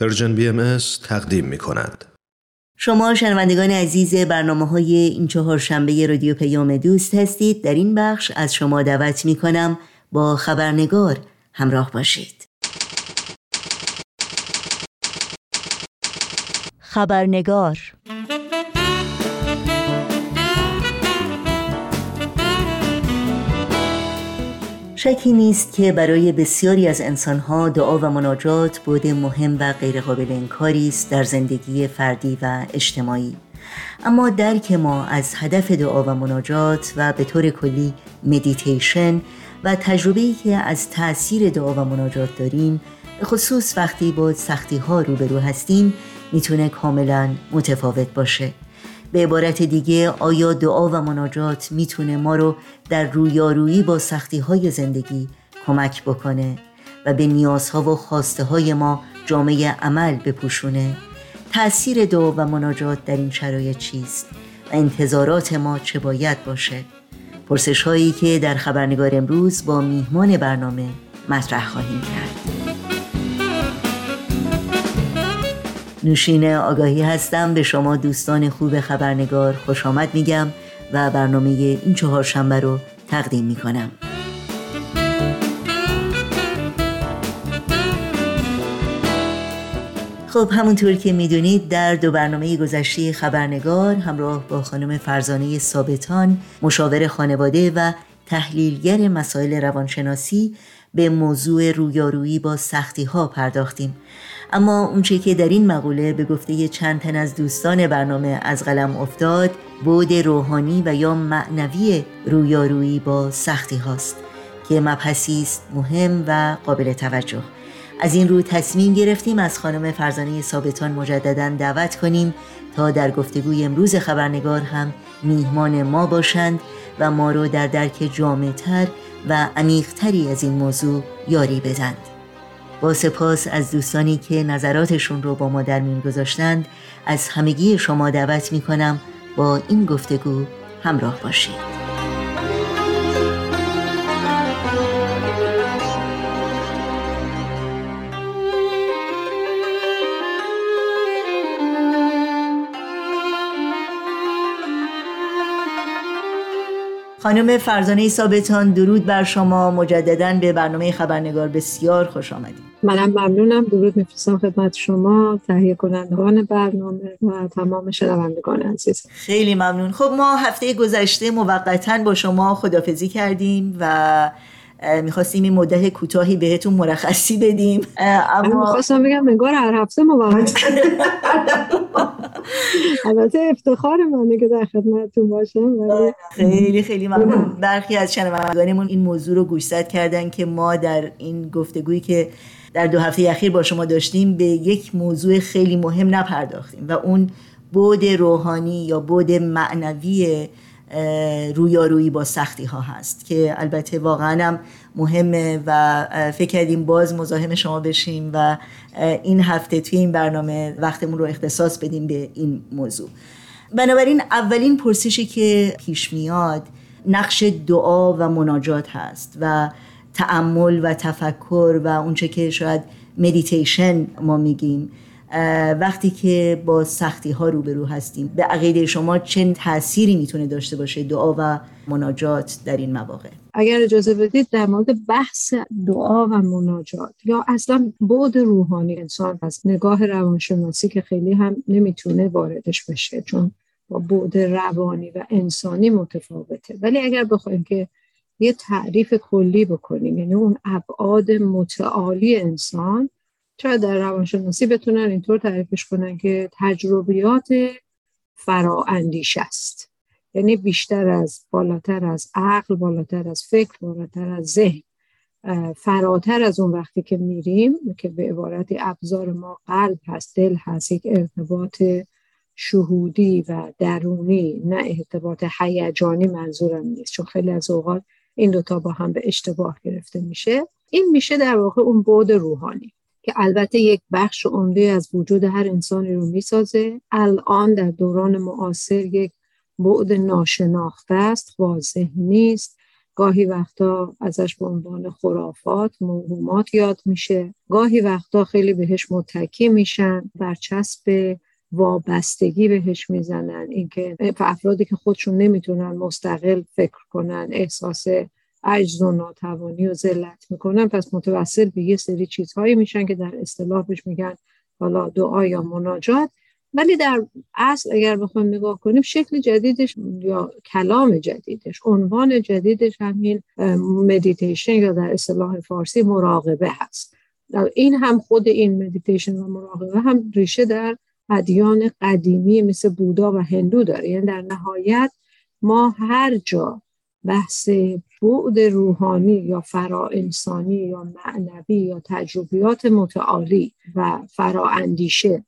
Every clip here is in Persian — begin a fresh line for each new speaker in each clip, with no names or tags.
Persian BMS تقدیم می کند.
شما شنوندگان عزیز برنامه های این چهار شنبه رادیو پیام دوست هستید در این بخش از شما دعوت می کنم با خبرنگار همراه باشید خبرنگار شکی نیست که برای بسیاری از انسانها دعا و مناجات بعد مهم و غیرقابل انکاری است در زندگی فردی و اجتماعی. اما درک ما از هدف دعا و مناجات و به طور کلی مدیتیشن و تجربه‌ای که از تأثیر دعا و مناجات داریم خصوص وقتی با سختی ها روبرو هستیم می‌تونه کاملا متفاوت باشه. به عبارت دیگه آیا دعا و مناجات می‌تونه ما رو در رویارویی با سختی های زندگی کمک بکنه و به نیازها و خواسته های ما جامعه عمل بپوشونه؟ تأثیر دعا و مناجات در این شرایط چیست و انتظارات ما چه باید باشه؟ پرسش هایی که در خبرنگار امروز با میهمان برنامه مطرح خواهیم کرد. نوشین آگاهی هستم. به شما دوستان خوب خبرنگار خوش آمد میگم و برنامه این چهار شنبه رو تقدیم می‌کنم. خب همونطور که می‌دونید در دو برنامه گذشته خبرنگار همراه با خانم فرزانه ثابتان مشاور خانواده و تحلیلگر مسائل روانشناسی به موضوع رویارویی با سختی ها پرداختیم. اما اونچه که در این مقوله به گفته چند تن از دوستان برنامه از قلم افتاد بود روحانی و یا معنوی رویارویی با سختی هاست که مبحثی است مهم و قابل توجه. از این رو تصمیم گرفتیم از خانم فرزانه ثابتان مجددا دعوت کنیم تا در گفتگوی امروز خبرنگار هم میهمان ما باشند و ما رو در درک جامعتر و عمیقتری از این موضوع یاری بدند. با سپاس از دوستانی که نظراتشون رو با ما در میون گذاشتند از همگی شما دعوت می کنم با این گفتگو همراه باشید. خانم فرزانه ثابتان درود بر شما. مجددا به برنامه خبرنگار بسیار خوش آمدید.
منم ممنونم. درود میفرستم خدمت شما تهیه کنندگان برنامه و تمام شنوندگان عزیز.
خیلی ممنون. خب ما هفته گذشته موقتا با شما خدافزی کردیم و می‌خواستیم این مدت کوتاهی بهتون مرخصی بدیم.
اما می‌خواستم بگم نگار هر هفته موقت البته افتخار منه که در خدمتتون باشم
خیلی خیلی ممنون. برخی از شنوندگانمون این موضوع رو گوشزد کردن که ما در این گفتگویی که در دو هفته اخیر با شما داشتیم به یک موضوع خیلی مهم نپرداختیم و اون بود روحانی یا بود معنوی رویارویی با سختی ها هست که البته واقعا هم مهمه و فکر کردیم باز مزاحم شما بشیم و این هفته توی این برنامه وقتمون رو اختصاص بدیم به این موضوع. بنابراین اولین پرسشی که پیش میاد نقش دعا و مناجات هست و تعمل و تفکر و اونچه که شاید مدیتیشن ما میگیم. وقتی که با سختی ها روبرو هستیم. به عقیده شما چه تأثیری می‌تونه داشته باشه دعا و مناجات در این مواقع؟
اگر اجازه بدید در مورد بحث دعا و مناجات یا اصلا بود روحانی انسان از نگاه روانشناسی که خیلی هم نمی‌تونه واردش بشه چون با بود روانی و انسانی متفاوته. ولی اگر بخوایم که یه تعریف کلی بکنیم یعنی اون ابعاد متعالی انسان شاید در روانشناسی بتونن اینطور تعریفش کنن که تجربیات فرااندیش است. یعنی بیشتر از بالاتر از عقل بالاتر از فکر بالاتر از ذهن فراتر از اون وقتی که میریم که به عبارت ابزار ما قلب هست دل هست یک ارتباط شهودی و درونی نه ارتباط هیجانی منظورم نیست. چون خیلی از اوقات این دوتا با هم به اشتباه گرفته میشه. این میشه در واقع اون بود روحانی. که البته یک بخش عمده از وجود هر انسانی رو می‌سازه. الان در دوران معاصر یک بعد ناشناخته است واضح نیست. گاهی وقتا ازش به عنوان خرافات موهومات یاد میشه. گاهی وقتا خیلی بهش متکی میشن برچسب وابستگی بهش می‌زنن. اینکه افرادی که خودشون نمی‌تونن مستقل فکر کنن احساس عجز و ناتوانی و ذلت می‌کنن پس متوسل به یه سری چیزهایی میشن که در اصطلاح بهش میگن حالا دعا یا مناجات. ولی در اصل اگر بخوایم نگاه کنیم شکل جدیدش یا کلام جدیدش عنوان جدیدش همین مدیتیشن یا در اصطلاح فارسی مراقبه هست. این هم خود این مدیتیشن و مراقبه هم ریشه در ادیان قدیمی مثل بودا و هندو داره. یعنی در نهایت ما هر جا بحث بعد روحانی یا فرا انسانی یا معنوی یا تجربیات متعالی و فرا اندیشه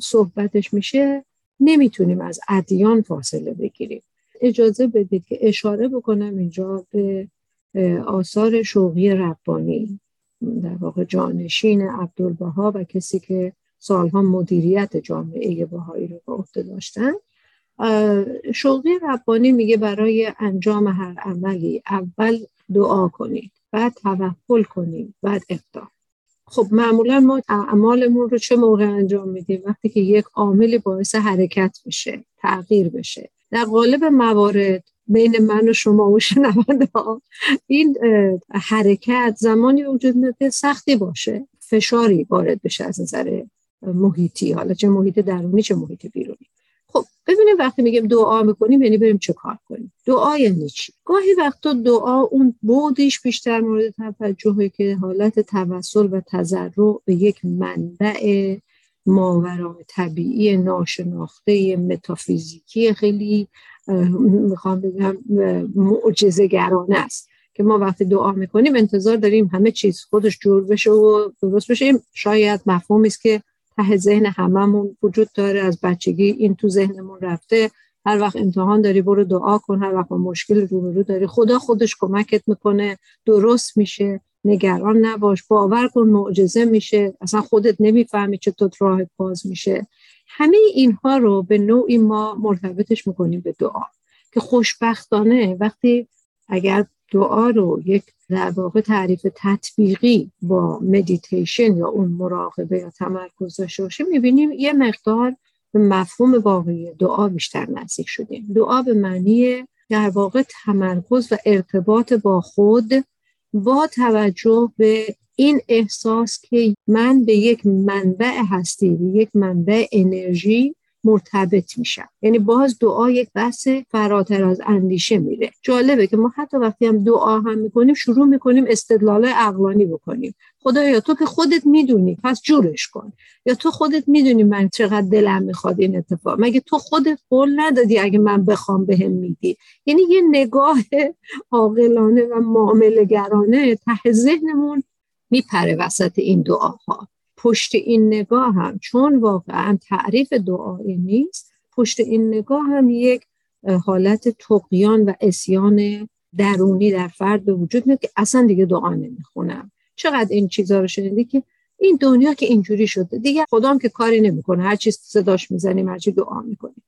صحبتش میشه نمی‌تونیم از ادیان فاصله بگیریم. اجازه بدید که اشاره بکنم اینجا به آثار شوقی ربانی در واقع جانشین عبدالبها و کسی که سالها مدیریت جامعه بهایی رو به عهده داشتن. شوقی ربانی میگه برای انجام هر عملی اول دعا کنید بعد توکل کنید بعد اقدام. خب معمولا ما اعمالمون رو چه موقع انجام میدیم؟ وقتی که یک عاملی باعث حرکت بشه تغییر بشه. در قالب موارد بین من و شما و شنونده ها این حرکت زمانی وجود میده سختی باشه. فشاری وارد بشه از نظر محیطی. حالا چه محیط درونی چه محیط بیرونی. خب ببینیم وقتی میگیم دعا می‌کنیم یعنی بریم چه کار کنیم؟ دعا یعنی چی گاهی وقتا دعا اون بودیش بیشتر مورد توجهه که حالت توسل و تضرع به یک منبع ماورای طبیعی ناشناخته متافیزیکی خیلی می‌خوام بگم معجزه گرانه است که ما وقتی دعا می‌کنیم انتظار داریم همه چیز خودش جور بشه و درست بشه. شاید مفهومی است که ته ذهن هممون وجود داره از بچگی این تو ذهنمون رفته. هر وقت امتحان داری برو دعا کن. هر وقت مشکل روبرو داری. خدا خودش کمکت می‌کنه. درست میشه. نگران نباش. باور کن معجزه میشه. اصلا خودت نمی‌فهمی چطور راه باز میشه. همه اینها رو به نوعی ما مرتبطش می‌کنیم به دعا. که خوشبختانه وقتی اگر دعا رو یک در واقع تعریف تطبیقی با مدیتیشن یا اون مراقبه یا تمرکز داشته باشیم می‌بینیم یه مقدار به مفهوم واقعی دعا بیشتر نزدیک شدیم. دعا به معنی در واقع تمرکز و ارتباط با خود با توجه به این احساس که من به یک منبع هستی به یک منبع انرژی مرتبط میشم یعنی باز دعا یک بحث فراتر از اندیشه میره. جالبه که ما حتی وقتی هم دعا هم می‌کنیم شروع می‌کنیم استدلال عقلانی بکنیم. خدایا تو که خودت می‌دونی پس جورش کن. یا تو خودت می‌دونی من چقدر دلم می‌خواد این اتفاق. مگه تو خودت قول ندادی اگه من بخوام بهم به میدی؟ یعنی یه نگاه عاقلانه و معاملهگرانه ته ذهنمون میپره وسط این دعاها. پشت این نگاه هم چون واقعا تعریف دعایی نیست پشت این نگاه هم یک حالت تقیان و اسیان درونی در فرد به وجود میاد که اصلا دیگه دعا نمی‌خونم. چقدر این چیزها رو شنیدی که این دنیا که اینجوری شده دیگه خدام که کاری نمی‌کنه هر چیز صداش می‌زنیم هر چی دعا می‌کنیم.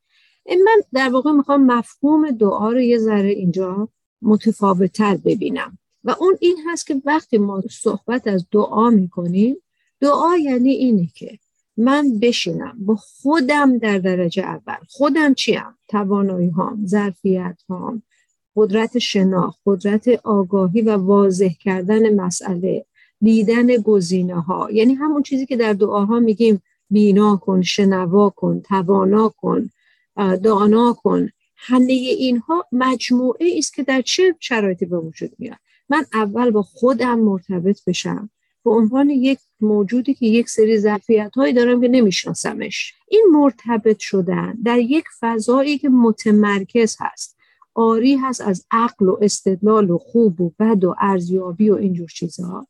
من در واقع می‌خوام مفهوم دعا رو یه ذره اینجا متفاوتتر ببینم. و اون این هست که وقتی ما صحبت از دعا می‌کنیم دعا یعنی اینه که من بشینم با خودم در درجه اول. خودم چیم؟ توانایی هام ظرفیت هام قدرت شناخت قدرت آگاهی و واضح کردن مسئله دیدن گزینه ها یعنی همون چیزی که در دعاها میگیم بینا کن شنوا کن توانا کن دانا کن. همه اینها مجموعه است که در چه شرایطی به وجود میاد؟ من اول با خودم مرتبط بشم. به عنوان یک موجودی که یک سری ظرفیت هایی دارم که نمیشناسمش. این مرتبط شدن در یک فضایی که متمرکز هست. آری هست از عقل و استدلال و خوب و بد و ارزیابی و اینجور چیزها.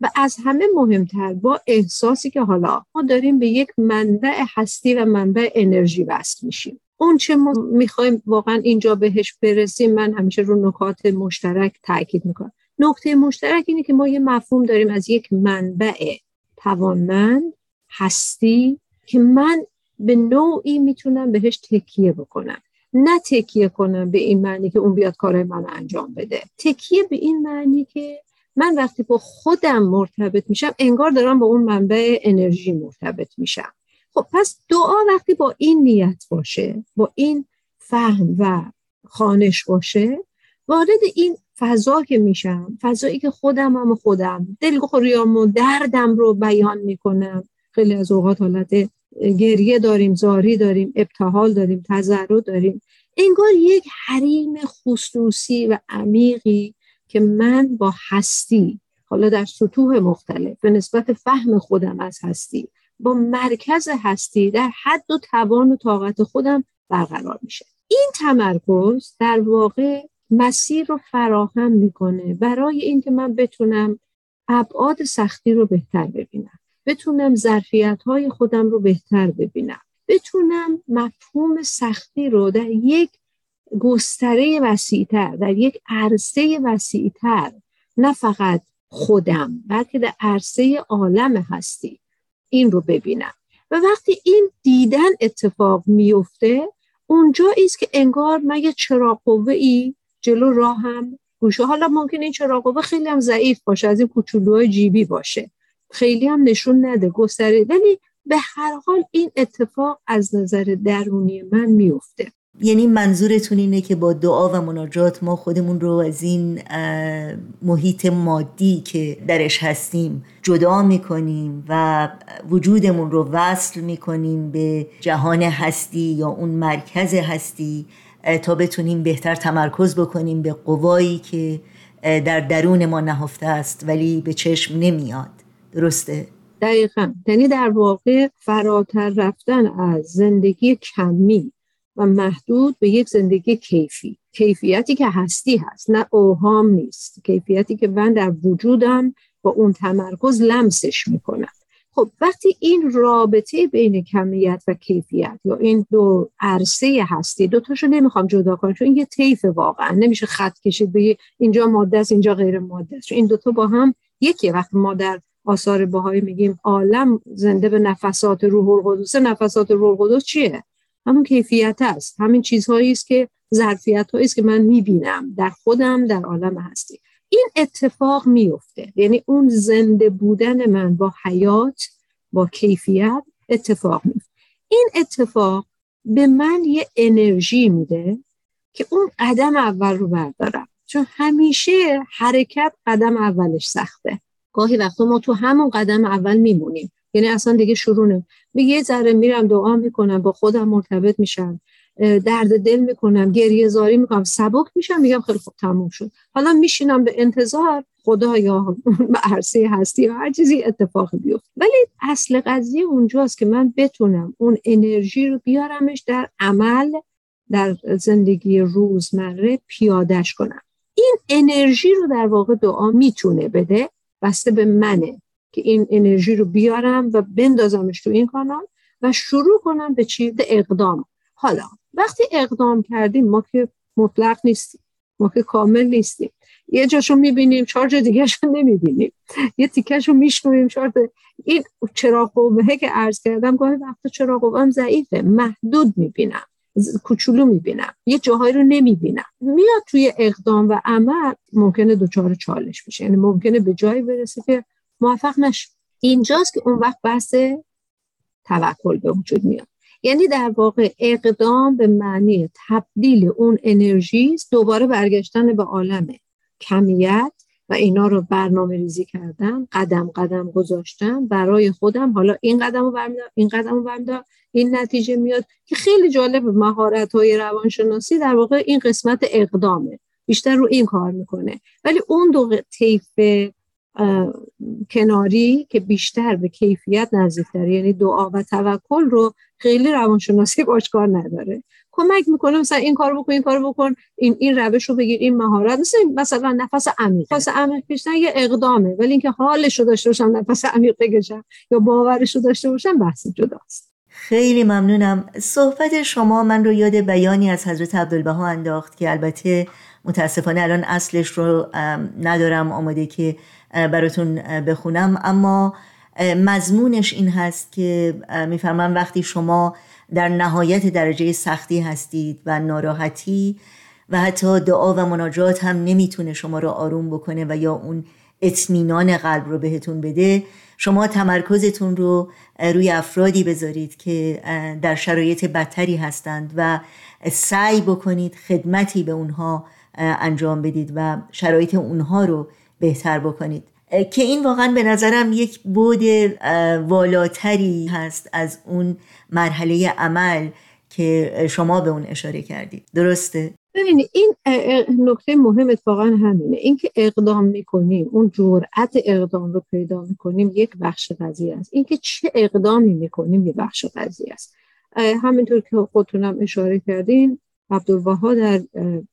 و از همه مهمتر با احساسی که حالا ما داریم به یک منبع هستی و منبع انرژی وصل میشیم. اون چه ما می‌خوایم واقعا اینجا بهش برسیم من همیشه رو نکات مشترک تاکید می‌کنم. نقطه مشترک اینه که ما یه مفهوم داریم از یک منبع توانمند هستی که من به نوعی می‌تونم بهش تکیه بکنم. نه تکیه کنم به این معنی که اون بیاد کارهای من انجام بده. تکیه به این معنی که من وقتی با خودم مرتبط میشم انگار دارم با اون منبع انرژی مرتبط میشم. خب پس دعا وقتی با این نیت باشه با این فهم و خانش باشه وارد این فضا که میشم فضایی که خودم هم خودم. دلخوریام و دردم رو بیان می‌کنم. خیلی از اوقات حالت گریه داریم زاری داریم ابتحال داریم تذرع داریم. انگار یک حریم خصوصی و عمیقی که من با هستی حالا در سطوح مختلف به نسبت فهم خودم از هستی با مرکز هستی در حد و توان و طاقت خودم برقرار میشه. این تمرکز در واقع مسیر رو فراهم می‌کنه. برای اینکه من بتونم ابعاد سختی رو بهتر ببینم. بتونم ظرفیت های خودم رو بهتر ببینم. بتونم مفهوم سختی رو در یک گستره وسیعتر در یک عرصه وسیعتر نه فقط خودم بلکه در عرصه عالم هستی این رو ببینم. و وقتی این دیدن اتفاق میفته اونجا است که انگار من یه چراغ ای جلو راهم گوشه. حالا ممکن این چراغ خیلی هم ضعیف باشه از این کوچولوهای جیبی باشه. خیلی هم نشون نده گستره. ولی به هر حال این اتفاق از نظر درونی من میفته
یعنی منظورتون اینه که با دعا و مناجات ما خودمون رو از این محیط مادی که درش هستیم جدا می‌کنیم و وجودمون رو وصل می‌کنیم به جهان هستی یا اون مرکز هستی. تا بتونیم بهتر تمرکز بکنیم به قوایی که در درون ما نهفته است ولی به چشم نمیاد. درسته؟
دقیقا. یعنی در واقع فراتر رفتن از زندگی کمی و محدود به یک زندگی کیفی. کیفیتی که هستی هست نه اوهام نیست. کیفیتی که من در وجودم با اون تمرکز لمسش می‌کنم. خب وقتی این رابطه بین کمیت و کیفیت یا این دو عرصه هستی دو تاشو نمی‌خوام جدا کنم چون یه طیف واقعا. نمیشه خط کشید به اینجا ماده است اینجا غیر ماده است. چون این دوتا با هم یکی وقتی ما در آثار باهایی میگیم عالم زنده به نفسات روح القدس نفسات روح القدس چیه؟ همون کیفیت است. همین چیزهایی است که ظرفیت است که من می‌بینم. در خودم در عالم هستی. این اتفاق میفته یعنی اون زنده بودن من با حیات با کیفیت اتفاق میفته این اتفاق به من یه انرژی میده که اون قدم اول رو بردارم. چون همیشه حرکت قدم اولش سخته. گاهی وقتا ما تو همون قدم اول میمونیم. یعنی اصلا دیگه شروع نمی یه ذره میرم دعا می‌کنم با خودم مرتبط میشم. درد دل می‌کنم گریه زاری می‌کنم سبک میشم میگم خیلی خوب تموم شد. حالا میشینم به انتظار خدا یا عرصه هستی یا هر چیزی اتفاق بیفت ولی اصل قضیه اونجاست که من بتونم اون انرژی رو بیارمش در عمل در زندگی روزمره پیادش کنم. این انرژی رو در واقع دعا می‌تونه بده بسته به منه که این انرژی رو بیارم و بندازمش تو این کانال و شروع کنم به چی اقدام. حالا وقتی اقدام کردیم ما که مطلق نیستیم ما که کامل نیستیم. یه جاشو می‌بینیم چهار جا دیگه نمی‌بینیم. یه تیکش رو میشنویم چهار این چراغ قوه که عرض کردم گاهی وقتا چراغ قوه ضعیفه. محدود می‌بینم. کوچولو می‌بینم. یه جاهایی رو نمی‌بینم. میاد توی اقدام و عمل ممکنه دوچار چالش بشه. یعنی ممکنه به جایی برسه که موفق نشه اینجاست که اون وقت بحث توکل به وجود میاد. یعنی در واقع اقدام به معنی تبدیل اون انرژی دوباره برگشتن به عالم کمیت و اینا رو برنامه ریزی کردن قدم قدم گذاشتن برای خودم. حالا این قدم رو این قدم رو این نتیجه میاد که خیلی جالب مهارت های روانشناسی در واقع این قسمت اقدامه. بیشتر رو این کار می‌کنه. ولی اون دو طیف کناری که بیشتر به کیفیت نزدیکتر یعنی دعا و توکل رو خیلی روانشناسی باش کار نداره. کمک می‌کنه مثلا این کار بکن این کار بکن این این روش رو بگیر این مهارت. مثلا مثلا نفس عمیق. نفس عمیق کشیدن یه اقدامه ولی اینکه حالش رو داشته باشم نفس عمیق بکشم یا باورش رو داشته باشم بحث جداست.
خیلی ممنونم. صحبت شما من رو یاد بیانی از حضرت عبدالبها انداخت که البته متاسفانه الان اصلش رو ندارم. آماده که براتون بخونم. اما مضمونش این هست که میفرمان وقتی شما در نهایت درجه سختی هستید و ناراحتی و حتی دعا و مناجات هم نمی‌تونه شما رو آروم بکنه و یا اون اطمینان قلب رو بهتون بده شما تمرکزتون رو روی افرادی بذارید که در شرایط بدتری هستند و سعی بکنید خدمتی به اونها انجام بدید و شرایط اونها رو بهتر بکنید. که این واقعا به نظرم یک بود والاتری هست از اون مرحله عمل که شما به اون اشاره کردید. درسته؟
ببینید این نکته مهم اتفاقا همینه. اینکه اقدام می‌کنیم اون جرأت اقدام رو پیدا می‌کنیم یک بخش قضیه است. اینکه چه اقدامی می‌کنیم یک بخش قضیه است. همینطور که خودتونم اشاره کردین عبدالبها در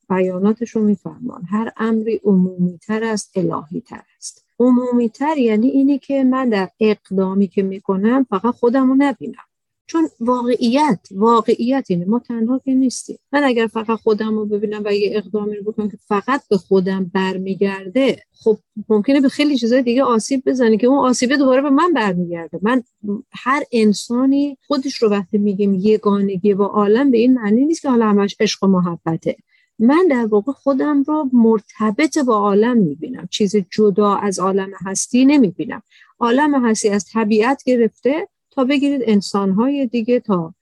بیاناتشون میفرمان. هر امری عمومی تر است الهی تر است. عمومی تر یعنی اینی که من در اقدامی که می‌کنم فقط خودم رو نبینم. چون واقعیت واقعیت اینه. ما تنها که نیستیم. من اگر فقط خودم رو ببینم و یه اقدامی رو بکنم که فقط به خودم برمیگرده خب ممکنه به خیلی چیزای دیگه آسیب بزنه که اون آسیبه دوباره به من برمیگرده. من هر انسانی خودش رو وقتی میگیم یگانگی با عالم به این معنی نیست که حالا همش عشق و محبته. من در واقع خودم رو مرتبط با عالم می‌بینم. چیز جدا از عالم هستی نمی‌بینم. عالم هستی از طبیعت گرفته تا بگیرید انسانهای دیگه تا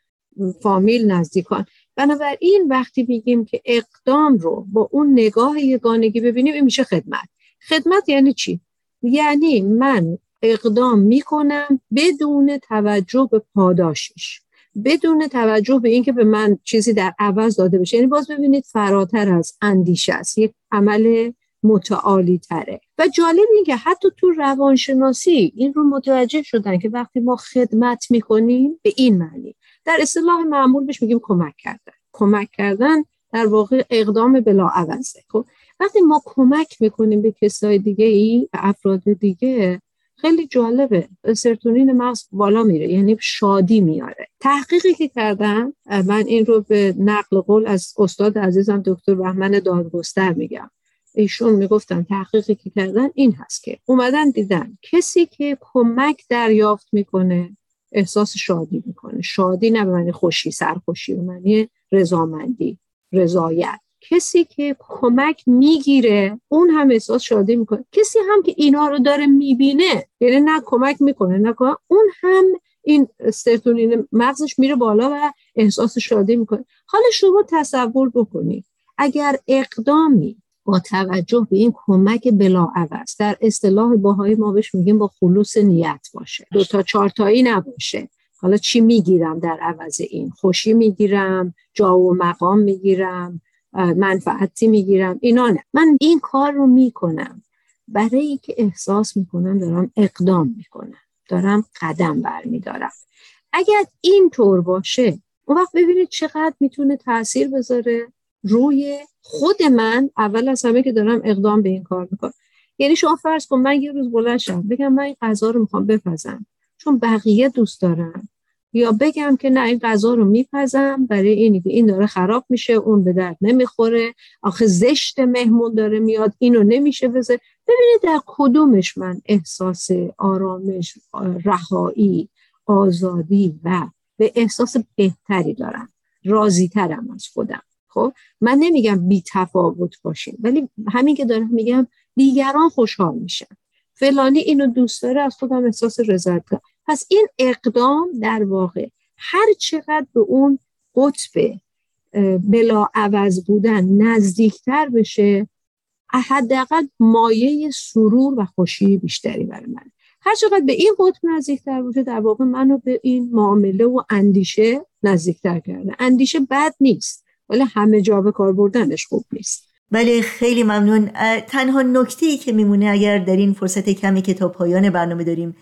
فامیل نزدیکان بنابراین وقتی میگیم که اقدام رو با اون نگاه یگانگی ببینیم این میشه خدمت. خدمت یعنی چی؟ یعنی من اقدام می‌کنم بدون توجه به پاداشش بدون توجه به اینکه به من چیزی در عوض داده بشه. یعنی باز ببینید فراتر از اندیشه است. یک عمل متعالی تره و جالب این که حتی تو روانشناسی این رو متوجه شدن که وقتی ما خدمت می‌کنیم به این معنی. در اصطلاح معمول بهش میگیم کمک کردن. کمک کردن در واقع اقدام بلا عوضه خب وقتی ما کمک می‌کنیم به کسای دیگه ای به افراد دیگه خیلی جالبه. سرتونین مغز بالا میره یعنی شادی میاره. تحقیقی که کردم من این رو به نقل قول از استاد عزیزم دکتر بهمن دادگستر میگم. ایشون می‌گفتن تحقیقی که کردن این هست که اومدن دیدن کسی که کمک دریافت می‌کنه احساس شادی می‌کنه. شادی نه به معنی خوشی سرخوشی به معنی رضامندی رضایت. کسی که کمک می‌گیره اون هم احساس شادی می‌کنه. کسی هم که اینا رو داره می‌بینه یعنی نه کمک می‌کنه نه اون هم این سرتونین مغزش میره بالا و احساس شادی می‌کنه. حالا شما تصور بکنید اگر اقدامی با توجه به این کمک بلاعوض در اصطلاح باهای ما بهش میگیم با خلوص نیت باشه. دو تا چارتایی نباشه. حالا چی می‌گیرم در عوض این؟ خوشی می‌گیرم جا و مقام می‌گیرم منفعتی می‌گیرم اینا نه. من این کار رو می‌کنم. برای اینکه احساس می‌کنم دارم اقدام می‌کنم. دارم قدم برمیدارم. اگر این طور باشه اون وقت ببینید چقدر می‌تونه تاثیر بذاره. روی خود من اول از همه که دارم اقدام به این کار می‌کنم. یعنی شما فرض کن من یه روز بلند شم بگم من این غذا رو می‌خوام بپزم. چون بقیه دوست دارم یا بگم که نه این غذا رو میپزم برای اینی که این داره خراب میشه اون به درد نمی‌خوره. آخه زشت مهمون داره میاد اینو نمیشه بزه. ببینید در کدومش من احساس آرامش رهایی آزادی و به احساس بهتری دارم. راضی ترم از خودم. خب من نمیگم بی تفاوت باشیم ولی همین که دارم میگم دیگران خوشحال میشن. فلانی اینو دوست داره از خودم احساس رضایت کنم پس این اقدام در واقع هر چقدر به اون قطب بلا عوض بودن نزدیکتر بشه حداقل مایه سرور و خوشی بیشتری برای من. هر چقدر به این قطب نزدیکتر باشه در واقع منو به این معامله و اندیشه نزدیکتر کرده. اندیشه بد نیست. ولی همه جا به کار بردنش خوب نیست.
بله خیلی ممنون. تنها نکته ای که میمونه اگر در این فرصت کمی که تا پایان برنامه داریم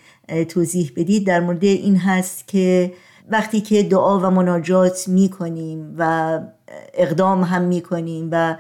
توضیح بدید در مورد این هست که وقتی که دعا و مناجات می‌کنیم و اقدام هم می‌کنیم و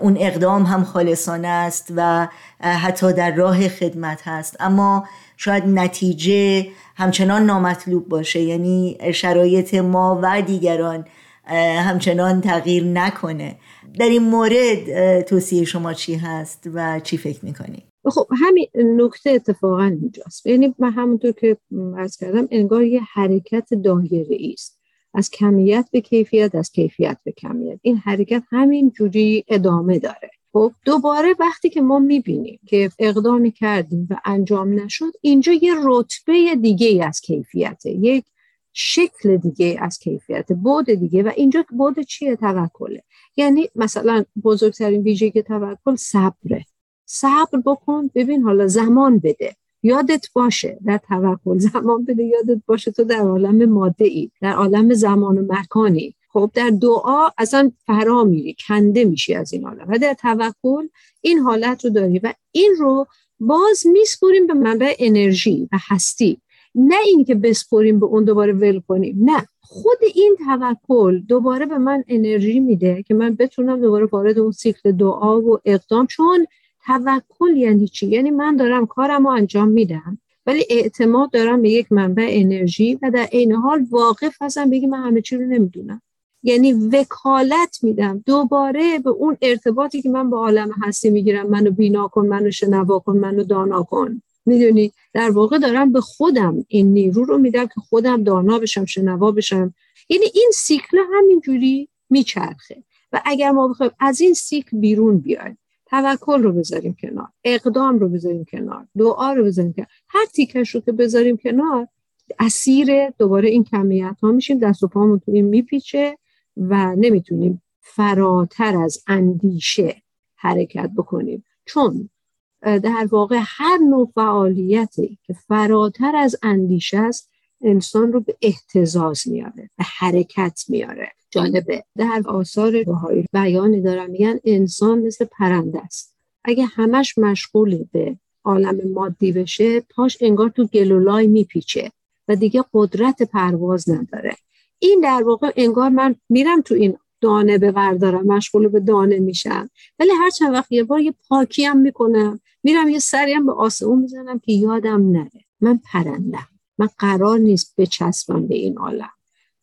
اون اقدام هم خالصانه است و حتی در راه خدمت هست. اما شاید نتیجه همچنان نامطلوب باشه. یعنی شرایط ما و دیگران همچنان تغییر نکنه. در این مورد توصیه شما چی هست و چی فکر می‌کنید
خب همین نکته اتفاقا اینجاست. یعنی من همونطور که عرض کردم انگار یه حرکت دایره است. از کمیت به کیفیت از کیفیت به کمیت. این حرکت همین جوری ادامه داره. خب دوباره وقتی که ما می‌بینیم که اقدامی کردیم و انجام نشد اینجا یه رتبه دیگه از کیفیته. یک شکل دیگه از کیفیت بود دیگه. و اینجا بود چیه؟ توکله. یعنی مثلا بزرگترین ویژگی توکل صبره. صبر بکن ببین حالا زمان بده. یادت باشه در توکل زمان بده یادت باشه تو در عالم ماده ای در عالم زمان و مکانی. خب در دعا اصلا فرا میری کنده میشی از این عالم و در توکل این حالت رو داری. و این رو باز میسپریم به منبع انرژی و هستی. نه اینکه بسپریم به اون دوباره ول کنیم نه. خود این توکل دوباره به من انرژی میده که من بتونم دوباره وارد اون سیکل دعا و اقدام چون توکل یعنی چی؟ یعنی من دارم کارم رو انجام میدم ولی اعتماد دارم به یک منبع انرژی و در عین حال واقف هستم بگی من همه چی رو نمی‌دونم. یعنی وکالت میدم دوباره به اون ارتباطی که من با عالم هستی می‌گیرم منو بینا کن منو شنوا کن منو دانا کن. می‌دونی؟ در واقع دارم به خودم این نیرو رو میدم که خودم دانا بشم شنوا بشم. یعنی این سیکل همینجوری میچرخه. و اگر ما بخوایم از این سیکل بیرون بیایم توکل رو بذاریم کنار اقدام رو بذاریم کنار دعا رو بذاریم کنار هر تیکش رو که بذاریم کنار اسیر دوباره این کمیت ها میشیم دست و پامون تو میپیچه و نمی‌تونیم فراتر از اندیشه حرکت بکنیم. چون در واقع هر نوع فعالیتی که فراتر از اندیشه است انسان رو به احتزاز میاره به حرکت میاره. جالبه. در آثار بهایی بیانی دارم میگن انسان مثل پرنده است. اگه همش مشغول به عالم مادی بشه پاش انگار تو گلولای میپیچه و دیگه قدرت پرواز نداره. این در واقع انگار من میرم تو این دانه بردارم مشغول به دانه میشم. ولی هر چند وقت یه بار یه پاکی هم می‌کنم میرم یه سری هم به آسمون می‌زنم که یادم نره. من پرندم. من قرار نیست بچسبم به این عالم.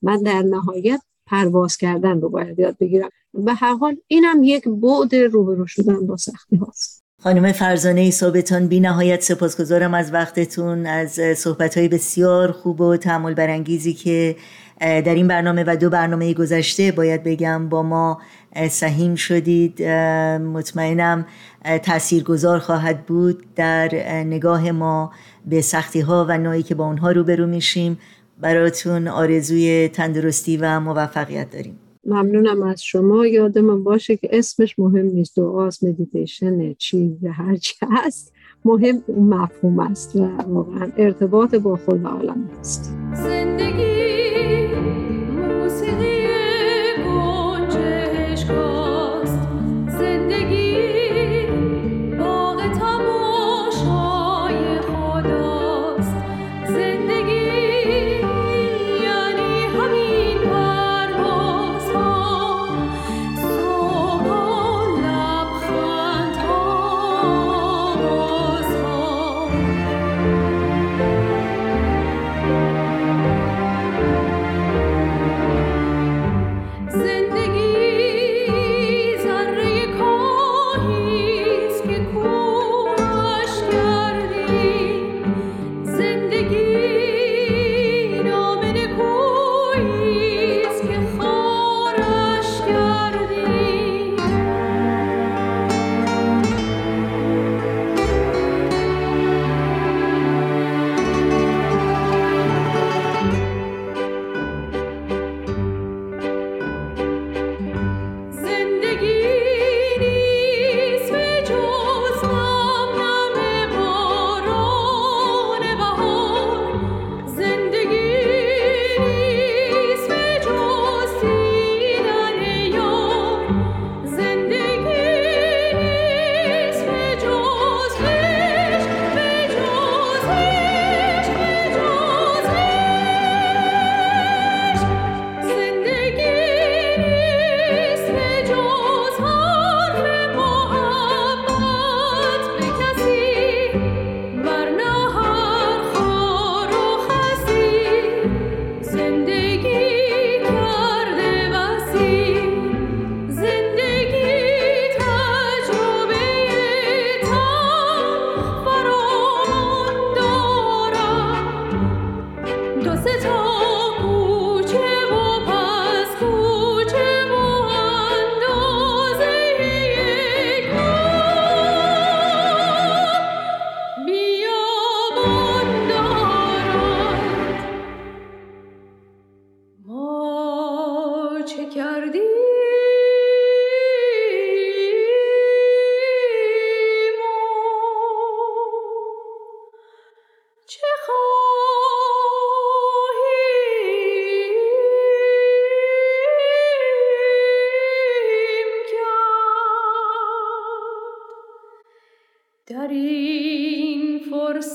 من در نهایت پرواز کردن رو باید یاد بگیرم. به هر حال اینم یک بعد روبرو شدن با سختی هاست.
خانم فرزانه ثابتان بی نهایت سپاسگزارم از وقتتون از صحبت های بسیار خوب و تعمل برانگیزی که در این برنامه و دو برنامه گذشته باید بگم با ما سهیم شدید. مطمئنم تاثیرگذار خواهد بود در نگاه ما به سختی ها و نوعی که با اونها روبرو میشیم. براتون آرزوی تندرستی و موفقیت داریم.
ممنونم از شما. یادم باشه که اسمش مهم نیست. دعاست مدیتیشن چی هر چی هست. مهم مفهوم است و واقعا ارتباط با خود عالم است. زندگی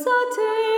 Saturn.